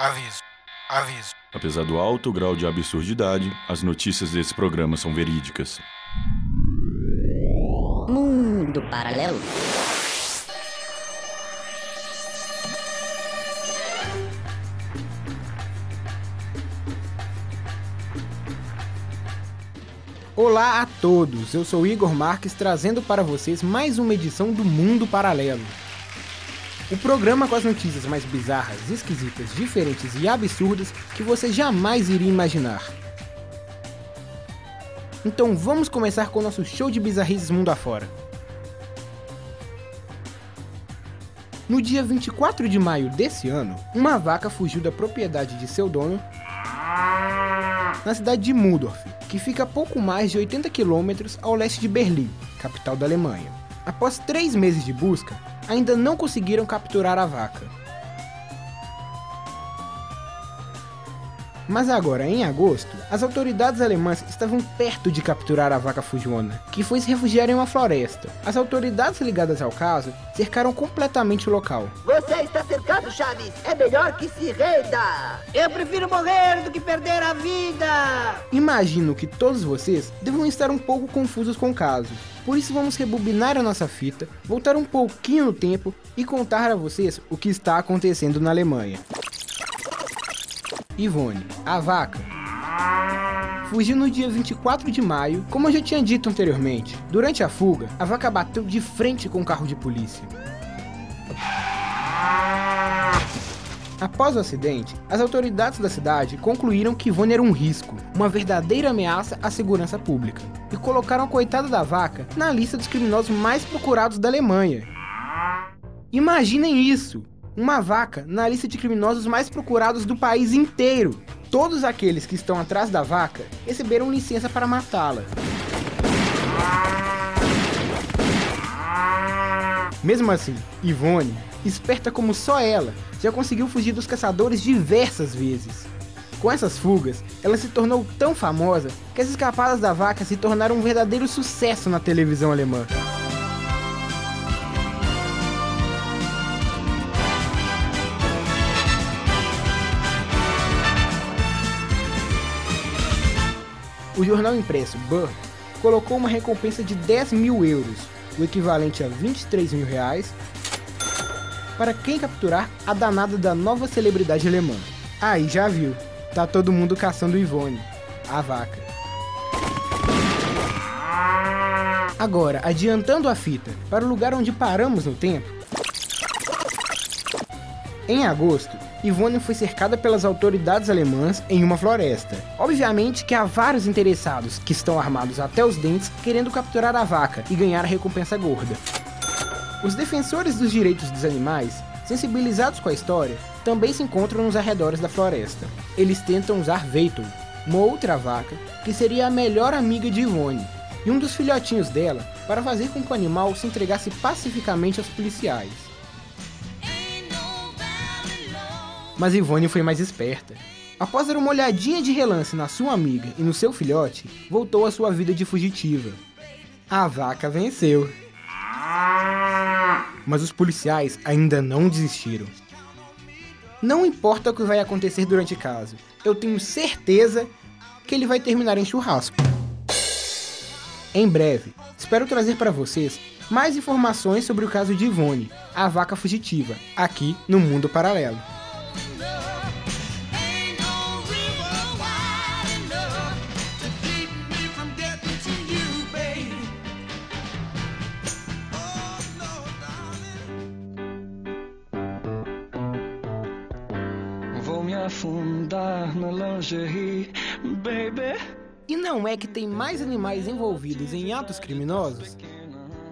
Aviso. Aviso. Apesar do alto grau de absurdidade, as notícias desse programa são verídicas. Mundo Paralelo. Olá a todos, eu sou Igor Marques trazendo para vocês mais uma edição do Mundo Paralelo. O programa com as notícias mais bizarras, esquisitas, diferentes e absurdas que você jamais iria imaginar. Então vamos começar com o nosso show de bizarrices mundo afora. No dia 24 de maio desse ano, uma vaca fugiu da propriedade de seu dono na cidade de Mudorf, que fica a pouco mais de 80 quilômetros ao leste de Berlim, capital da Alemanha. Após três meses de busca, ainda não conseguiram capturar a vaca. Mas agora, em agosto, as autoridades alemãs estavam perto de capturar a vaca fujona, que foi se refugiar em uma floresta. As autoridades ligadas ao caso cercaram completamente o local. Você está cercado, Chaves. É melhor que se renda. Eu prefiro morrer do que perder a vida. Imagino que todos vocês devam estar um pouco confusos com o caso. Por isso vamos rebobinar a nossa fita, voltar um pouquinho no tempo e contar a vocês o que está acontecendo na Alemanha. Ivone, a vaca, fugiu no dia 24 de maio, como eu já tinha dito anteriormente. Durante a fuga, a vaca bateu de frente com um carro de polícia. Após o acidente, as autoridades da cidade concluíram que Ivone era um risco, uma verdadeira ameaça à segurança pública, e colocaram a coitada da vaca na lista dos criminosos mais procurados da Alemanha. Imaginem isso! Uma vaca na lista de criminosos mais procurados do país inteiro. Todos aqueles que estão atrás da vaca receberam licença para matá-la. Mesmo assim, Ivone, esperta como só ela, já conseguiu fugir dos caçadores diversas vezes. Com essas fugas, ela se tornou tão famosa que as escapadas da vaca se tornaram um verdadeiro sucesso na televisão alemã. O jornal impresso Burr colocou uma recompensa de 10 mil euros, o equivalente a 23 mil reais, para quem capturar a danada da nova celebridade alemã. Aí já viu, tá todo mundo caçando Ivone, a vaca. Agora, adiantando a fita para o lugar onde paramos no tempo. Em agosto, Ivone foi cercada pelas autoridades alemãs em uma floresta. Obviamente que há vários interessados que estão armados até os dentes querendo capturar a vaca e ganhar a recompensa gorda. Os defensores dos direitos dos animais, sensibilizados com a história, também se encontram nos arredores da floresta. Eles tentam usar Veiton, uma outra vaca que seria a melhor amiga de Ivone, e um dos filhotinhos dela para fazer com que o animal se entregasse pacificamente aos policiais. Mas Ivone foi mais esperta. Após dar uma olhadinha de relance na sua amiga e no seu filhote, voltou à sua vida de fugitiva. A vaca venceu. Mas os policiais ainda não desistiram. Não importa o que vai acontecer durante o caso, eu tenho certeza que ele vai terminar em churrasco. Em breve, espero trazer para vocês mais informações sobre o caso de Ivone, a vaca fugitiva, aqui no Mundo Paralelo. Me afundar na lingerie, baby. E não é que tem mais animais envolvidos em atos criminosos?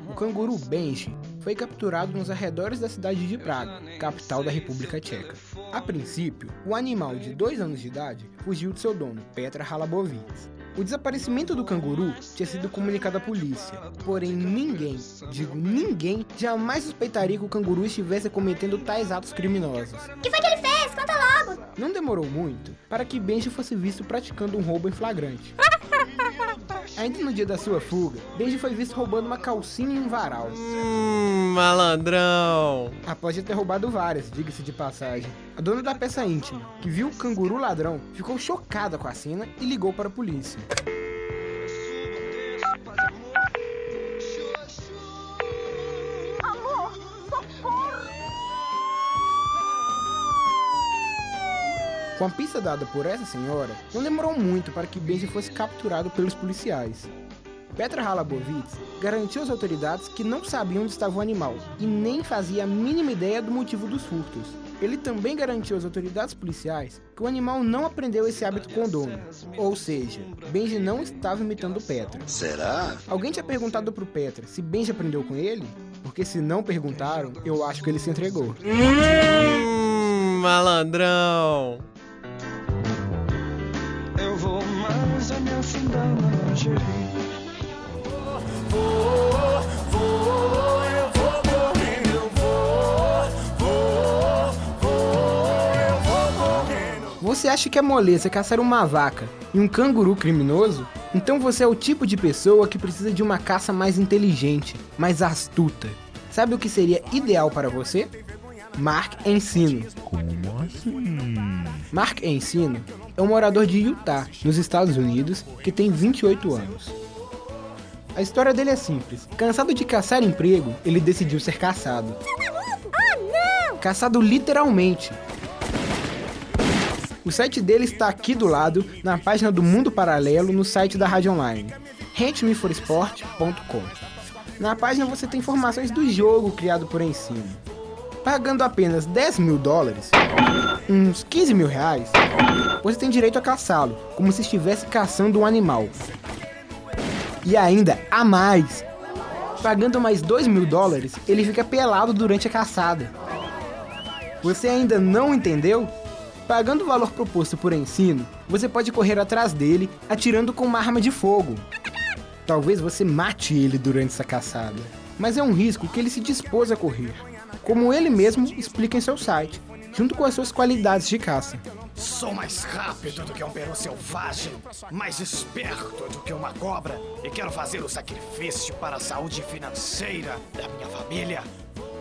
O canguru Benji foi capturado nos arredores da cidade de Praga, capital da República Tcheca. A princípio, o animal de 2 anos de idade fugiu de seu dono, Petra Halabovits. O desaparecimento do canguru tinha sido comunicado à polícia, porém ninguém, digo ninguém, jamais suspeitaria que o canguru estivesse cometendo tais atos criminosos. O que foi que ele fez? Não demorou muito para que Benji fosse visto praticando um roubo em flagrante. Ainda no dia da sua fuga, Benji foi visto roubando uma calcinha em um varal. Hum, malandrão. Após já ter roubado várias, diga-se de passagem. A dona da peça íntima, que viu o canguru ladrão, ficou chocada com a cena e ligou para a polícia. Com a pista dada por essa senhora, não demorou muito para que Benji fosse capturado pelos policiais. Petra Halabovitz garantiu às autoridades que não sabia onde estava o animal e nem fazia a mínima ideia do motivo dos furtos. Ele também garantiu às autoridades policiais que o animal não aprendeu esse hábito com o dono. Ou seja, Benji não estava imitando Petra. Será? Alguém tinha perguntado pro Petra se Benji aprendeu com ele? Porque se não perguntaram, eu acho que ele se entregou. Hum, malandrão. Você acha que é moleza caçar uma vaca e um canguru criminoso? Então você é o tipo de pessoa que precisa de uma caça mais inteligente, mais astuta. Sabe o que seria ideal para você? Mark Ensino. Como assim? Mark Ensino é um morador de Utah, nos Estados Unidos, que tem 28 anos. A história dele é simples. Cansado de caçar emprego, ele decidiu ser caçado. Caçado literalmente. O site dele está aqui do lado, na página do Mundo Paralelo, no site da Rádio Online, rentemeforesport.com. Na página você tem informações do jogo criado por Ensino. Pagando apenas 10 mil dólares, uns 15 mil reais, você tem direito a caçá-lo, como se estivesse caçando um animal. E ainda a mais. Pagando mais 2 mil dólares, ele fica pelado durante a caçada. Você ainda não entendeu? Pagando o valor proposto por ensino, você pode correr atrás dele atirando com uma arma de fogo. Talvez você mate ele durante essa caçada, mas é um risco que ele se dispôs a correr, como ele mesmo explica em seu site, junto com as suas qualidades de caça. Sou mais rápido do que um peru selvagem, mais esperto do que uma cobra e quero fazer o sacrifício para a saúde financeira da minha família.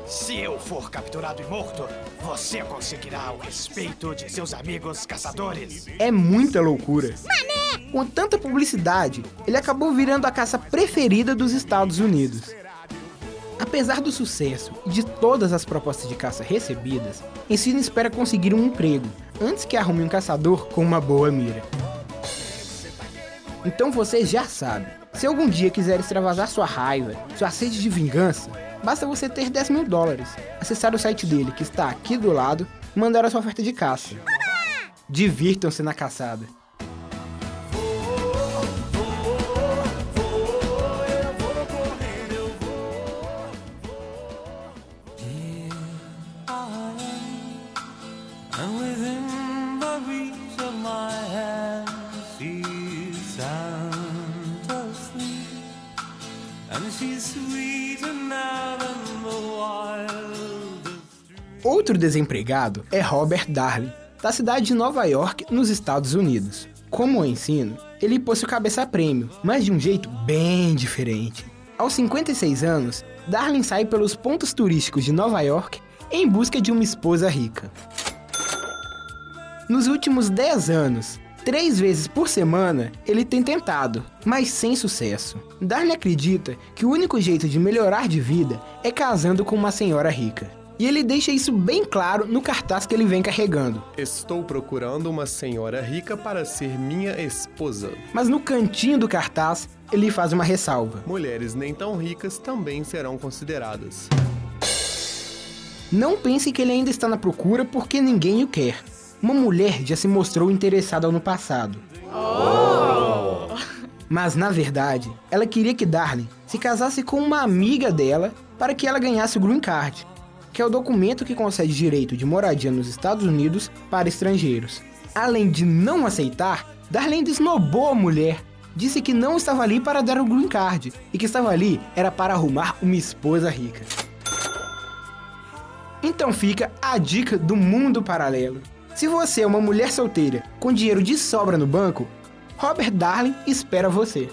Se eu for capturado e morto, você conseguirá o respeito de seus amigos caçadores. É muita loucura. Com tanta publicidade, ele acabou virando a caça preferida dos Estados Unidos. Apesar do sucesso e de todas as propostas de caça recebidas, Ensino espera conseguir um emprego antes que arrume um caçador com uma boa mira. Então você já sabe, se algum dia quiser extravasar sua raiva, sua sede de vingança, basta você ter 10 mil dólares, acessar o site dele que está aqui do lado e mandar a sua oferta de caça. Divirtam-se na caçada. Outro desempregado é Robert Darley, da cidade de Nova York, nos Estados Unidos. Como o ensino, ele pôs seu cabeça prêmio, mas de um jeito bem diferente. Aos 56 anos, Darlin sai pelos pontos turísticos de Nova York em busca de uma esposa rica. Nos últimos 10 anos, três vezes por semana, ele tem tentado, mas sem sucesso. Darlin acredita que o único jeito de melhorar de vida é casando com uma senhora rica. E ele deixa isso bem claro no cartaz que ele vem carregando. Estou procurando uma senhora rica para ser minha esposa. Mas no cantinho do cartaz, ele faz uma ressalva. Mulheres nem tão ricas também serão consideradas. Não pense que ele ainda está na procura porque ninguém o quer. Uma mulher já se mostrou interessada no passado. Mas na verdade, ela queria que Darlin se casasse com uma amiga dela para que ela ganhasse o Green Card, que é o documento que concede direito de moradia nos Estados Unidos para estrangeiros. Além de não aceitar, Darlene desnobou a mulher. Disse que não estava ali para dar o green card e que estava ali era para arrumar uma esposa rica. Então fica a dica do mundo paralelo. Se você é uma mulher solteira com dinheiro de sobra no banco, Robert Darling espera você.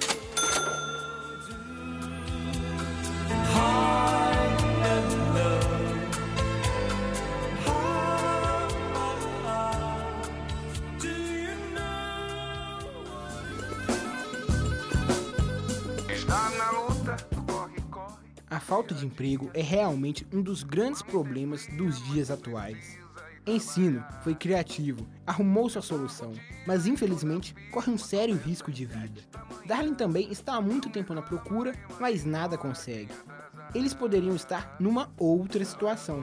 A falta de emprego é realmente um dos grandes problemas dos dias atuais. Ensino foi criativo, arrumou sua solução, mas infelizmente corre um sério risco de vida. Darlin também está há muito tempo na procura, mas nada consegue. Eles poderiam estar numa outra situação.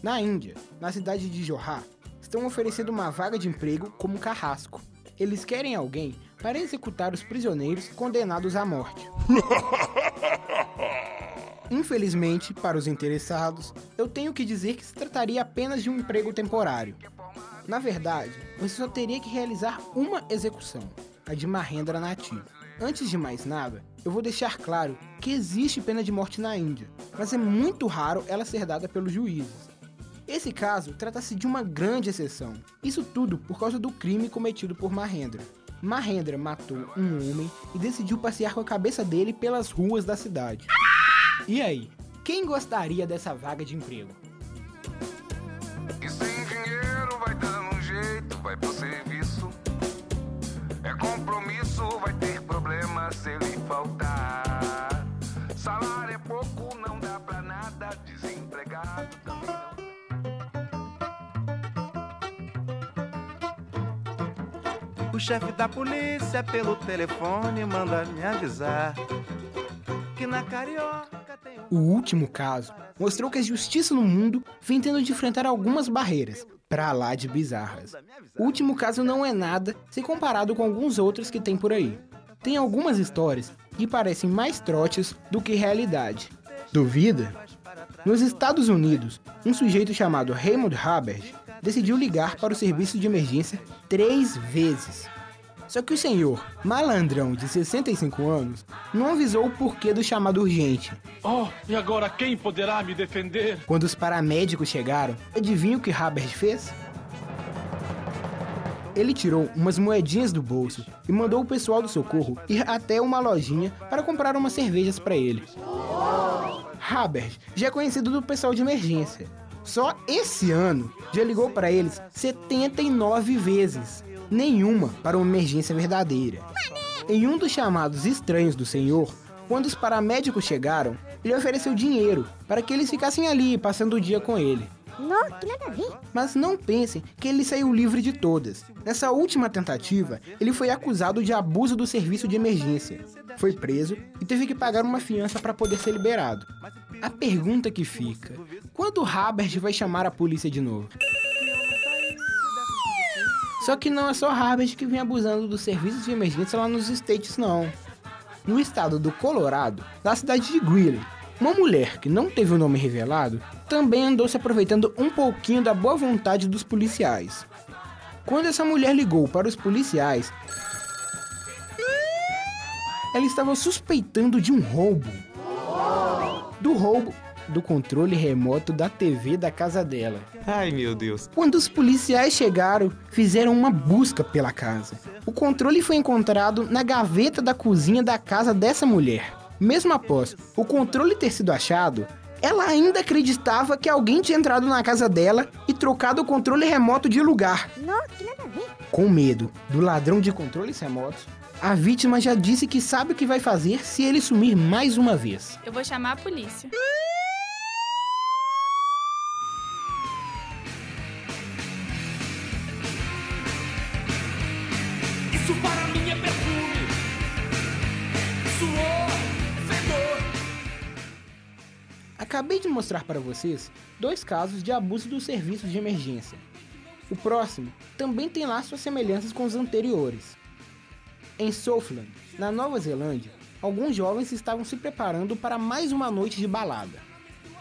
Na Índia, na cidade de Johar, estão oferecendo uma vaga de emprego como carrasco. Eles querem alguém para executar os prisioneiros condenados à morte. Infelizmente, para os interessados, eu tenho que dizer que se trataria apenas de um emprego temporário. Na verdade, você só teria que realizar uma execução, a de Mahendra Nathi. Antes de mais nada, eu vou deixar claro que existe pena de morte na Índia, mas é muito raro ela ser dada pelos juízes. Esse caso trata-se de uma grande exceção. Isso tudo por causa do crime cometido por Mahendra. Mahendra matou um homem e decidiu passear com a cabeça dele pelas ruas da cidade. E aí, quem gostaria dessa vaga de emprego? E sem dinheiro vai dando um jeito, vai pro serviço. É compromisso, vai ter problema se ele faltar. Salário é pouco, não dá pra nada, desempregado também não. O chefe da polícia pelo telefone manda me avisar que na carioca. O último caso mostrou que a justiça no mundo vem tendo de enfrentar algumas barreiras, pra lá de bizarras. O último caso não é nada se comparado com alguns outros que tem por aí. Tem algumas histórias que parecem mais trotes do que realidade. Duvida? Nos Estados Unidos, um sujeito chamado Raymond Hubbard decidiu ligar para o serviço de emergência três vezes. Só que o senhor, malandrão de 65 anos, não avisou o porquê do chamado urgente. Oh, e agora quem poderá me defender? Quando os paramédicos chegaram, adivinha o que Hubbard fez? Ele tirou umas moedinhas do bolso e mandou o pessoal do socorro ir até uma lojinha para comprar umas cervejas para ele. Hubbard já é conhecido do pessoal de emergência. Só esse ano já ligou para eles 79 vezes. Nenhuma para uma emergência verdadeira. Em um dos chamados estranhos do senhor, quando os paramédicos chegaram, ele ofereceu dinheiro para que eles ficassem ali passando o dia com ele. Não, que nada a ver. Mas não pensem que ele saiu livre de todas. Nessa última tentativa, ele foi acusado de abuso do serviço de emergência. Foi preso e teve que pagar uma fiança para poder ser liberado. A pergunta que fica: quando Habert vai chamar a polícia de novo? Só que não é só Harvard que vem abusando dos serviços de emergência lá nos States, não. No estado do Colorado, na cidade de Greeley, uma mulher que não teve o nome revelado também andou se aproveitando um pouquinho da boa vontade dos policiais. Quando essa mulher ligou para os policiais, ela estava suspeitando de um roubo. Do roubo do controle remoto da TV da casa dela. Ai, meu Deus. Quando os policiais chegaram, fizeram uma busca pela casa. O controle foi encontrado na gaveta da cozinha da casa dessa mulher. Mesmo após o controle ter sido achado, ela ainda acreditava que alguém tinha entrado na casa dela e trocado o controle remoto de lugar. Não, que nada a ver. Com medo do ladrão de controles remotos, a vítima já disse que sabe o que vai fazer se ele sumir mais uma vez. Eu vou chamar a polícia. Mostrar para vocês dois casos de abuso dos serviços de emergência. O próximo também tem lá suas semelhanças com os anteriores. Em Southland, na Nova Zelândia, alguns jovens estavam se preparando para mais uma noite de balada.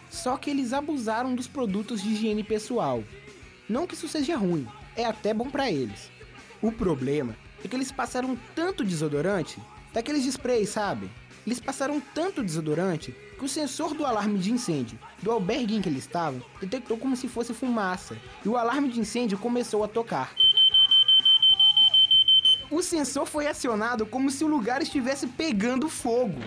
Só que eles abusaram dos produtos de higiene pessoal. Não que isso seja ruim, é até bom para eles. O problema é que eles passaram tanto desodorante, daqueles de spray, sabe? Eles passaram tanto desodorante que o sensor do alarme de incêndio do albergue em que eles estavam detectou como se fosse fumaça e o alarme de incêndio começou a tocar. O sensor foi acionado como se o lugar estivesse pegando fogo.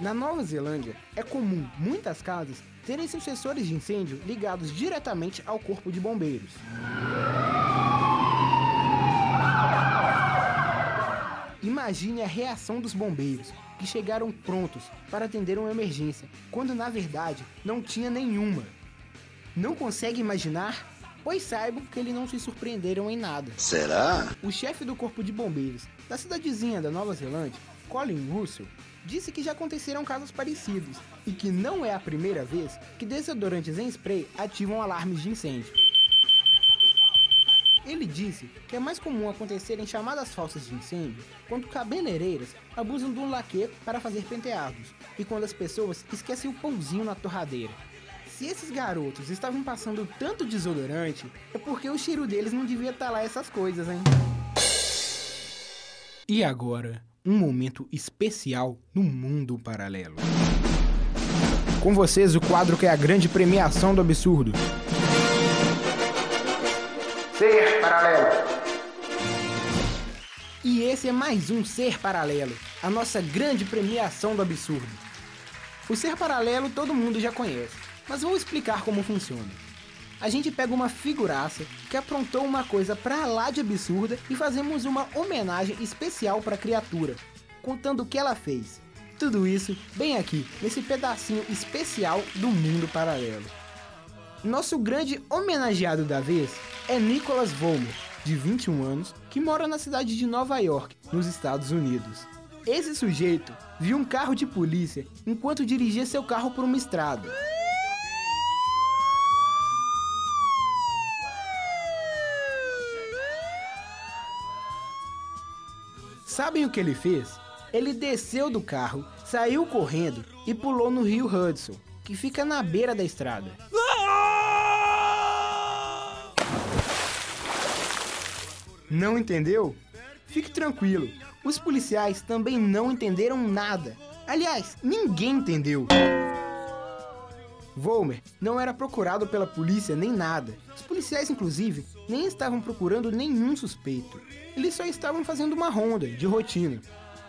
Na Nova Zelândia, é comum muitas casas terem seus sensores de incêndio ligados diretamente ao corpo de bombeiros. Imagine a reação dos bombeiros, que chegaram prontos para atender uma emergência, quando na verdade não tinha nenhuma. Não consegue imaginar? Pois saibam que eles não se surpreenderam em nada. Será? O chefe do corpo de bombeiros da cidadezinha da Nova Zelândia, Colin Russell, disse que já aconteceram casos parecidos e que não é a primeira vez que desodorantes em spray ativam alarmes de incêndio. Ele disse que é mais comum acontecerem chamadas falsas de incêndio quando cabeleireiras abusam do laque para fazer penteados e quando as pessoas esquecem o pãozinho na torradeira. Se esses garotos estavam passando tanto desodorante, é porque o cheiro deles não devia estar lá essas coisas, hein? E agora, um momento especial no mundo paralelo. Com vocês, o quadro que é a grande premiação do absurdo. Ser Paralelo. E esse é mais um Ser Paralelo, a nossa grande premiação do absurdo. O Ser Paralelo todo mundo já conhece, mas vou explicar como funciona. A gente pega uma figuraça que aprontou uma coisa pra lá de absurda e fazemos uma homenagem especial pra criatura, contando o que ela fez. Tudo isso bem aqui, nesse pedacinho especial do mundo paralelo. Nosso grande homenageado da vez é Nicholas Vollmer, de 21 anos, que mora na cidade de Nova York, nos Estados Unidos. Esse sujeito viu um carro de polícia enquanto dirigia seu carro por uma estrada. Sabem o que ele fez? Ele desceu do carro, saiu correndo e pulou no rio Hudson, que fica na beira da estrada. Não entendeu? Fique tranquilo, os policiais também não entenderam nada. Aliás, ninguém entendeu. Volmer não era procurado pela polícia nem nada. Os policiais, inclusive, nem estavam procurando nenhum suspeito. Eles só estavam fazendo uma ronda, de rotina.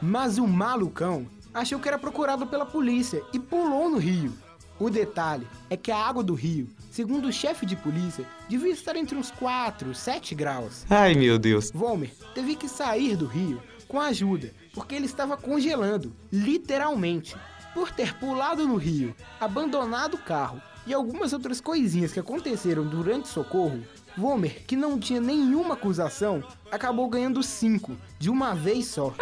Mas o malucão achou que era procurado pela polícia e pulou no rio. O detalhe é que a água do rio, segundo o chefe de polícia, devia estar entre uns 4, 7 graus. Ai meu Deus. Volmer teve que sair do rio com ajuda, porque ele estava congelando, literalmente. Por ter pulado no rio, abandonado o carro e algumas outras coisinhas que aconteceram durante o socorro, Vomer, que não tinha nenhuma acusação, acabou ganhando 5 de uma vez só.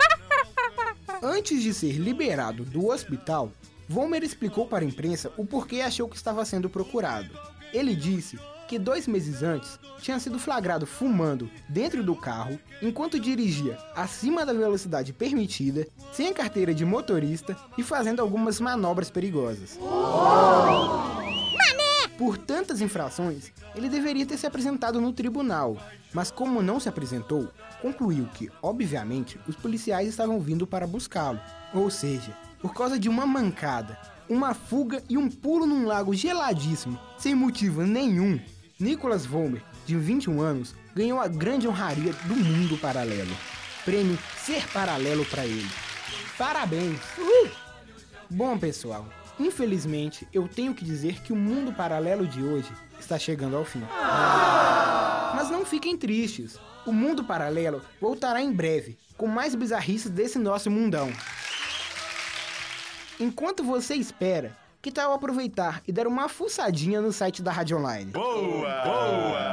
Antes de ser liberado do hospital, Vomer explicou para a imprensa o porquê achou que estava sendo procurado. Ele disse que dois meses antes tinha sido flagrado fumando dentro do carro enquanto dirigia acima da velocidade permitida, sem a carteira de motorista e fazendo algumas manobras perigosas. Por tantas infrações, ele deveria ter se apresentado no tribunal, mas como não se apresentou, concluiu que, obviamente, os policiais estavam vindo para buscá-lo. Ou seja, por causa de uma mancada, uma fuga e um pulo num lago geladíssimo, sem motivo nenhum, Nicholas Vollmer, de 21 anos, ganhou a grande honraria do mundo paralelo. Prêmio Ser Paralelo para ele. Parabéns! Uhul! Bom, pessoal, infelizmente eu tenho que dizer que o mundo paralelo de hoje está chegando ao fim. Mas não fiquem tristes. O mundo paralelo voltará em breve, com mais bizarrices desse nosso mundão. Enquanto você espera, que tal aproveitar e dar uma fuçadinha no site da Rádio Online? Boa! Boa!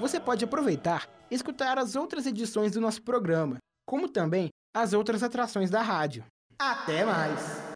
Você pode aproveitar e escutar as outras edições do nosso programa, como também as outras atrações da rádio. Até mais!